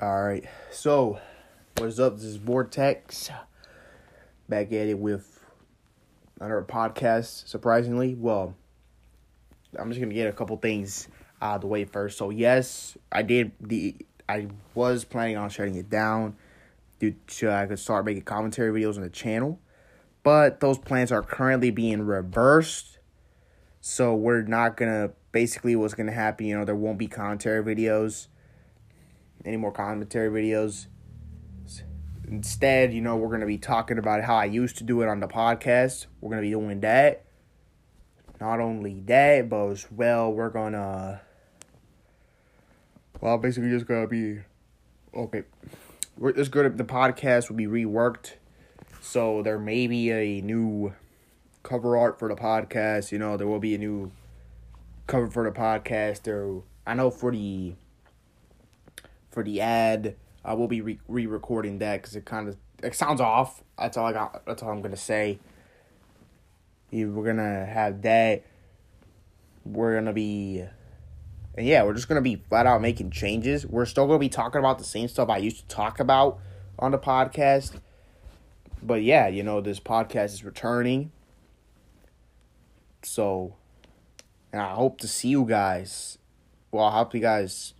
All right. So, what's up? This is Vortex. Back at it with another podcast, surprisingly. Well, I'm just to get a couple things out of the way first. So, yes, I did the I was planning on shutting it down due to uh, I could start making commentary videos on the channel. But those plans are currently being reversed. So, we're not to basically what's to happen, you know, there won't be commentary videos any more commentary videos. Instead, you know, we're going to be talking about how I used to do it on the podcast. We're going to be doing that. Not only that, but as well, we're going to. Well, basically, just going to be. Okay. We're just to. The podcast will be reworked. So there may be a new cover art for the podcast. You know, there will be a new cover for the podcast. There, I know for the for the ad. I will be re recording that because it kind of it sounds off. That's all I got. That's all I'm gonna say. We're gonna have that. We're gonna be, and yeah, we're just gonna be flat out making changes. We're still gonna be talking about the same stuff I used to talk about on the podcast. But yeah, you know, this podcast is returning. So, and I hope to see you guys. Well, I hope you guys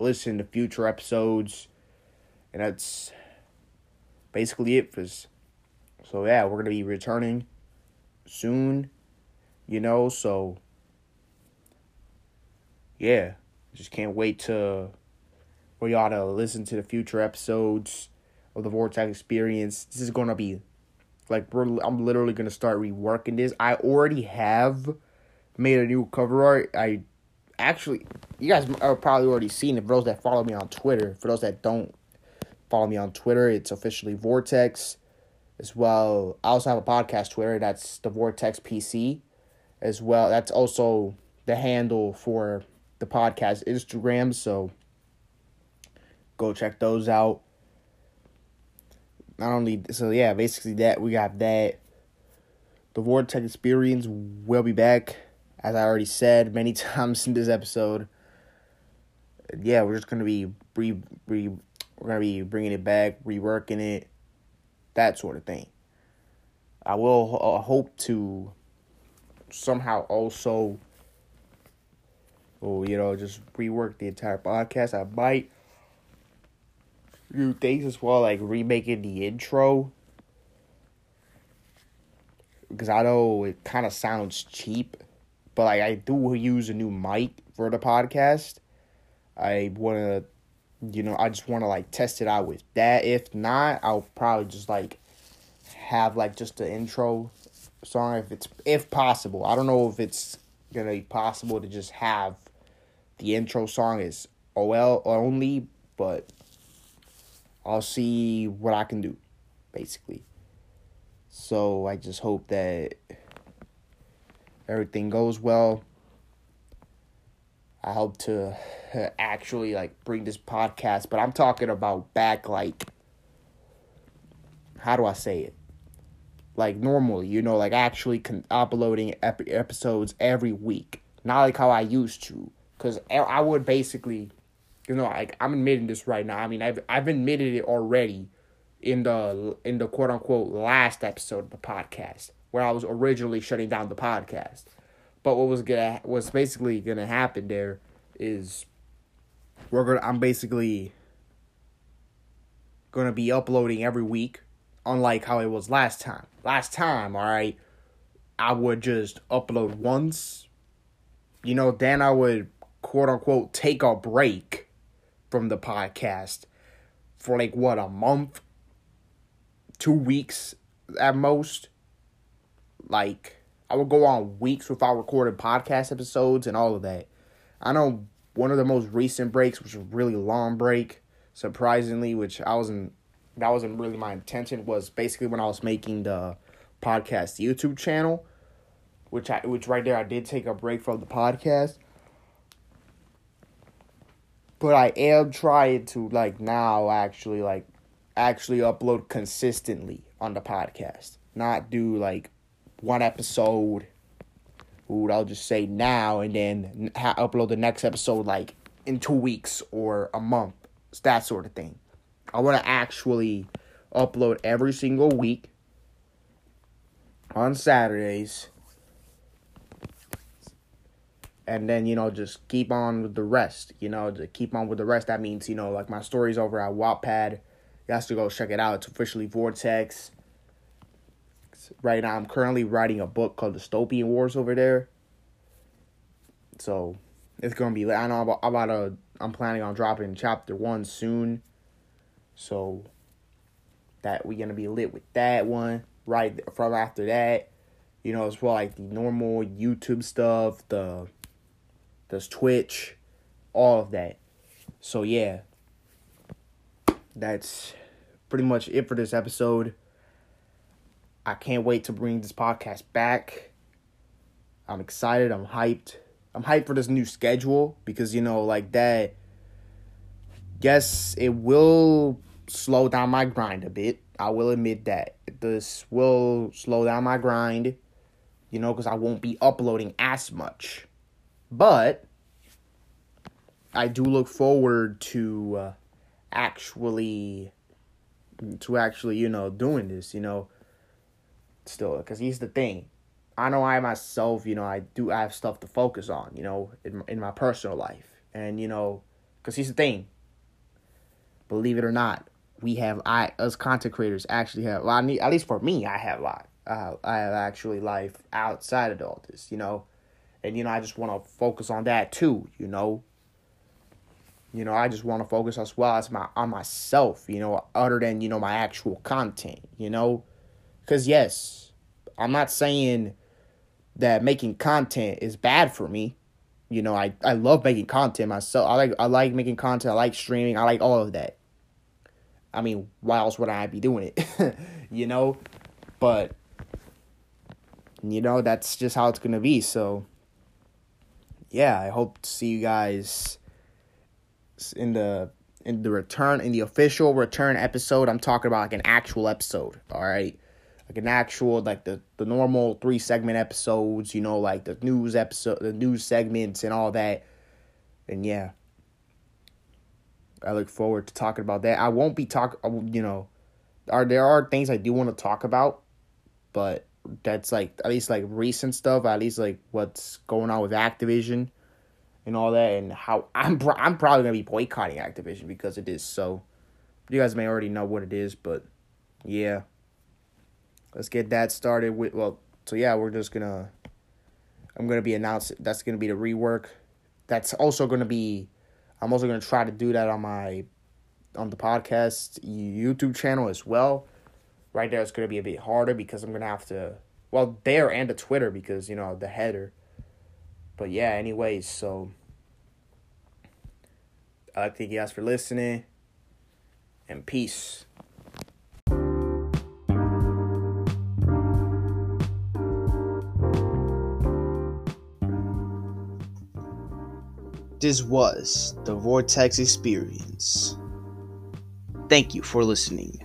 listen to future episodes. And that's basically it for so yeah, we're gonna be returning soon, you know, so yeah. Just can't wait to for y'all to listen to the future episodes of the Vortex Experience. This is gonna be like we're, I'm literally gonna start reworking this. I already have made a new cover art. I actually, you guys are probably already seen it. For those that follow me on Twitter, for those that don't follow me on Twitter, it's officially Vortex. As well, I also have a podcast Twitter. That's the Vortex PC. As well, that's also the handle for the podcast Instagram. So go check those out. Not only so, yeah, basically that we got that. The Vortex Experience will be back as I already said many times in this episode, yeah, we're just gonna be re, re we're gonna be bringing it back, reworking it, that sort of thing. I will uh, hope to somehow also, oh, you know, just rework the entire podcast. I might do things as well, like remaking the intro. Because I know it kind of sounds cheap but like I do use a new mic for the podcast. I want to, you know, I just want to like test it out with that. If not, I'll probably just like have like just the intro song if it's if possible. I don't know if it's gonna be possible to just have the intro song is OL only, but I'll see what I can do, basically. So I just hope that everything goes well. I hope to uh, actually like bring this podcast, but I'm talking about back like how do I say it? Like normally, you know, like actually con- uploading ep- episodes every week, not like how I used to. Cause I would basically, you know, like I'm admitting this right now. I mean, I've I've admitted it already in the in the quote unquote last episode of the podcast where I was originally shutting down the podcast. But what was gonna what's basically gonna happen there is we're gonna I'm basically gonna be uploading every week, unlike how it was last time. Last time, alright, I would just upload once. You know, then I would quote unquote take a break from the podcast for like what a month, two weeks at most like I would go on weeks without recording podcast episodes and all of that. I know one of the most recent breaks, which was a really long break, surprisingly, which I wasn't that wasn't really my intention, was basically when I was making the podcast YouTube channel. Which I which right there I did take a break from the podcast. But I am trying to like now actually like actually upload consistently on the podcast. Not do like one episode. Ooh, I'll just say now and then ha- upload the next episode like in two weeks or a month. It's that sort of thing. I want to actually upload every single week on Saturdays. And then, you know, just keep on with the rest. You know, to keep on with the rest, that means, you know, like my story's over at Wattpad. You guys to go check it out. It's officially Vortex. Right now, I'm currently writing a book called Dystopian Wars over there. So, it's gonna be. I know I'm about, a. I'm planning on dropping chapter one soon. So, that we're gonna be lit with that one right from after that. You know, as well like the normal YouTube stuff, the there's Twitch, all of that. So yeah. That's pretty much it for this episode. I can't wait to bring this podcast back. I'm excited, I'm hyped. I'm hyped for this new schedule because you know, like that yes, it will slow down my grind a bit. I will admit that. This will slow down my grind, you know, because I won't be uploading as much. But I do look forward to uh, actually to actually, you know, doing this, you know, still because he's the thing. I know I myself, you know, I do have stuff to focus on, you know, in in my personal life. And you know, cuz he's the thing. Believe it or not, we have I us content creators actually have well, I need, at least for me I have life uh, I have actually life outside of all this you know and you know I just want to focus on that too you know you know I just want to focus as well as my on myself you know other than you know my actual content you know because yes I'm not saying that making content is bad for me you know I, I love making content myself I like I like making content I like streaming I like all of that I mean, why else would I be doing it? you know? But you know, that's just how it's to be. So yeah, I hope to see you guys in the in the return in the official return episode. I'm talking about like an actual episode, all right? Like an actual like the the normal 3 segment episodes, you know, like the news episode, the news segments and all that. And yeah, I look forward to talking about that. I won't be talking, you know, are there are things I do want to talk about, but that's like at least like recent stuff, at least like what's going on with Activision and all that, and how I'm I'm probably gonna be boycotting Activision because it is so. You guys may already know what it is, but yeah, let's get that started with well. So yeah, we're just gonna. I'm gonna be announcing that's gonna be the rework. That's also gonna be I'm also gonna try to do that on my on the podcast YouTube channel as well. Right there, it's gonna be a bit harder because I'm gonna have to well there and the Twitter because you know the header. But yeah, anyways, so I thank you guys for listening and peace. This was the Vortex Experience. Thank you for listening.